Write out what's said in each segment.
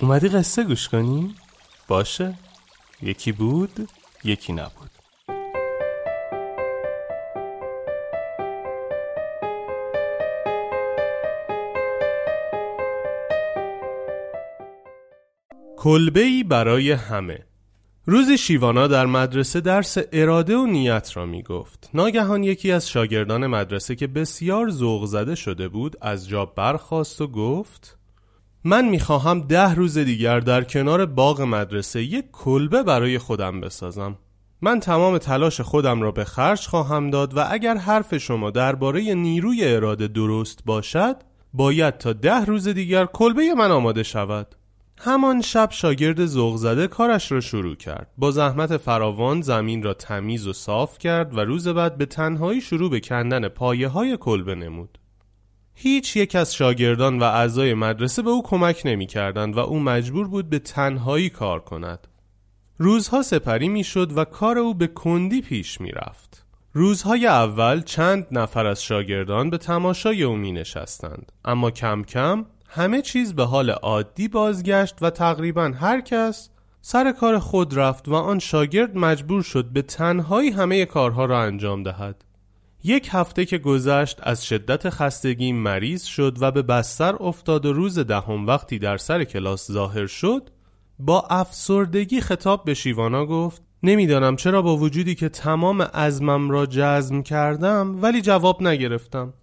اومدی قصه گوش کنی؟ باشه. یکی بود یکی نبود. کلبه برای همه. روزی شیوانا در مدرسه درس اراده و نیت را می گفت ناگهان یکی از شاگردان مدرسه که بسیار ذوق زده شده بود از جا برخاست و گفت من می‌خواهم ده روز دیگر در کنار باغ مدرسه یک کلبه برای خودم بسازم. من تمام تلاش خودم را به خرج خواهم داد و اگر حرف شما درباره نیروی اراده درست باشد باید تا ده روز دیگر کلبه من آماده شود. همان شب شاگرد ذوق زده کارش را شروع کرد. با زحمت فراوان زمین را تمیز و صاف کرد و روز بعد به تنهایی شروع به کندن پایه های کلبه نمود. هیچ یک از شاگردان و اعضای مدرسه به او کمک نمی کردند و او مجبور بود به تنهایی کار کند. روزها سپری می شد و کار او به کندی پیش می رفت. روزهای اول چند نفر از شاگردان به تماشای او می نشستند. اما کم کم همه چیز به حال عادی بازگشت و تقریبا هر کس سر کار خود رفت و آن شاگرد مجبور شد به تنهایی همه کارها را انجام دهد. یک هفته که گذشت از شدت خستگی مریض شد و به بستر افتاد و روز دهم وقتی در سر کلاس ظاهر شد با افسردگی خطاب به شیوانا گفت نمی‌دانم چرا با وجودی که تمام ازمم را جزم کردم ولی جواب نگرفتم.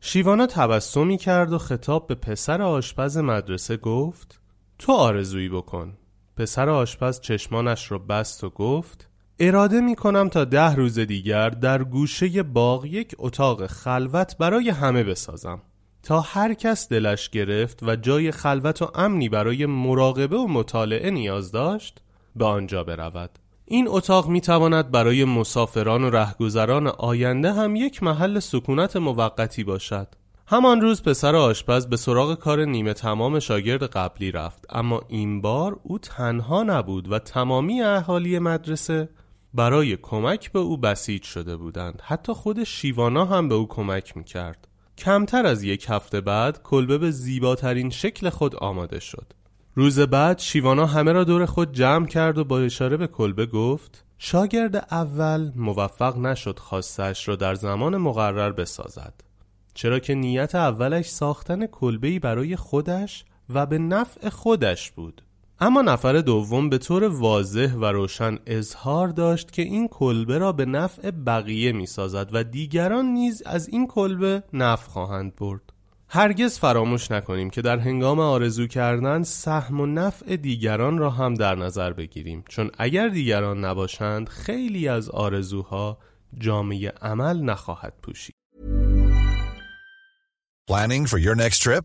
شیوانا تبسمی کرد و خطاب به پسر آشپز مدرسه گفت تو آرزویی بکن. پسر آشپز چشمانش را بست و گفت اراده می کنم تا ده روز دیگر در گوشه باغ یک اتاق خلوت برای همه بسازم. تا هر کس دلش گرفت و جای خلوت و امنی برای مراقبه و مطالعه نیاز داشت به آنجا برود. این اتاق می تواند برای مسافران و رهگذران آینده هم یک محل سکونت موقتی باشد. همان روز پسر آشپز به سراغ کار نیمه تمام شاگرد قبلی رفت اما این بار او تنها نبود و تمامی اهالی مدرسه برای کمک به او بسیج شده بودند. حتی خود شیوانا هم به او کمک می‌کرد. کمتر از یک هفته بعد کلبه به زیباترین شکل خود آماده شد. روز بعد شیوانا همه را دور خود جمع کرد و با اشاره به کلبه گفت شاگرد اول موفق نشد خواستش را در زمان مقرر بسازد. چرا که نیت اولش ساختن کلبه‌ای برای خودش و به نفع خودش بود. اما نفر دوم به طور واضح و روشن اظهار داشت که این کلبه را به نفع بقیه می سازد و دیگران نیز از این کلبه نفع خواهند برد. هرگز فراموش نکنیم که در هنگام آرزو کردن سهم و نفع دیگران را هم در نظر بگیریم. چون اگر دیگران نباشند خیلی از آرزوها جامعه عمل نخواهد پوشید. Planning for your next trip?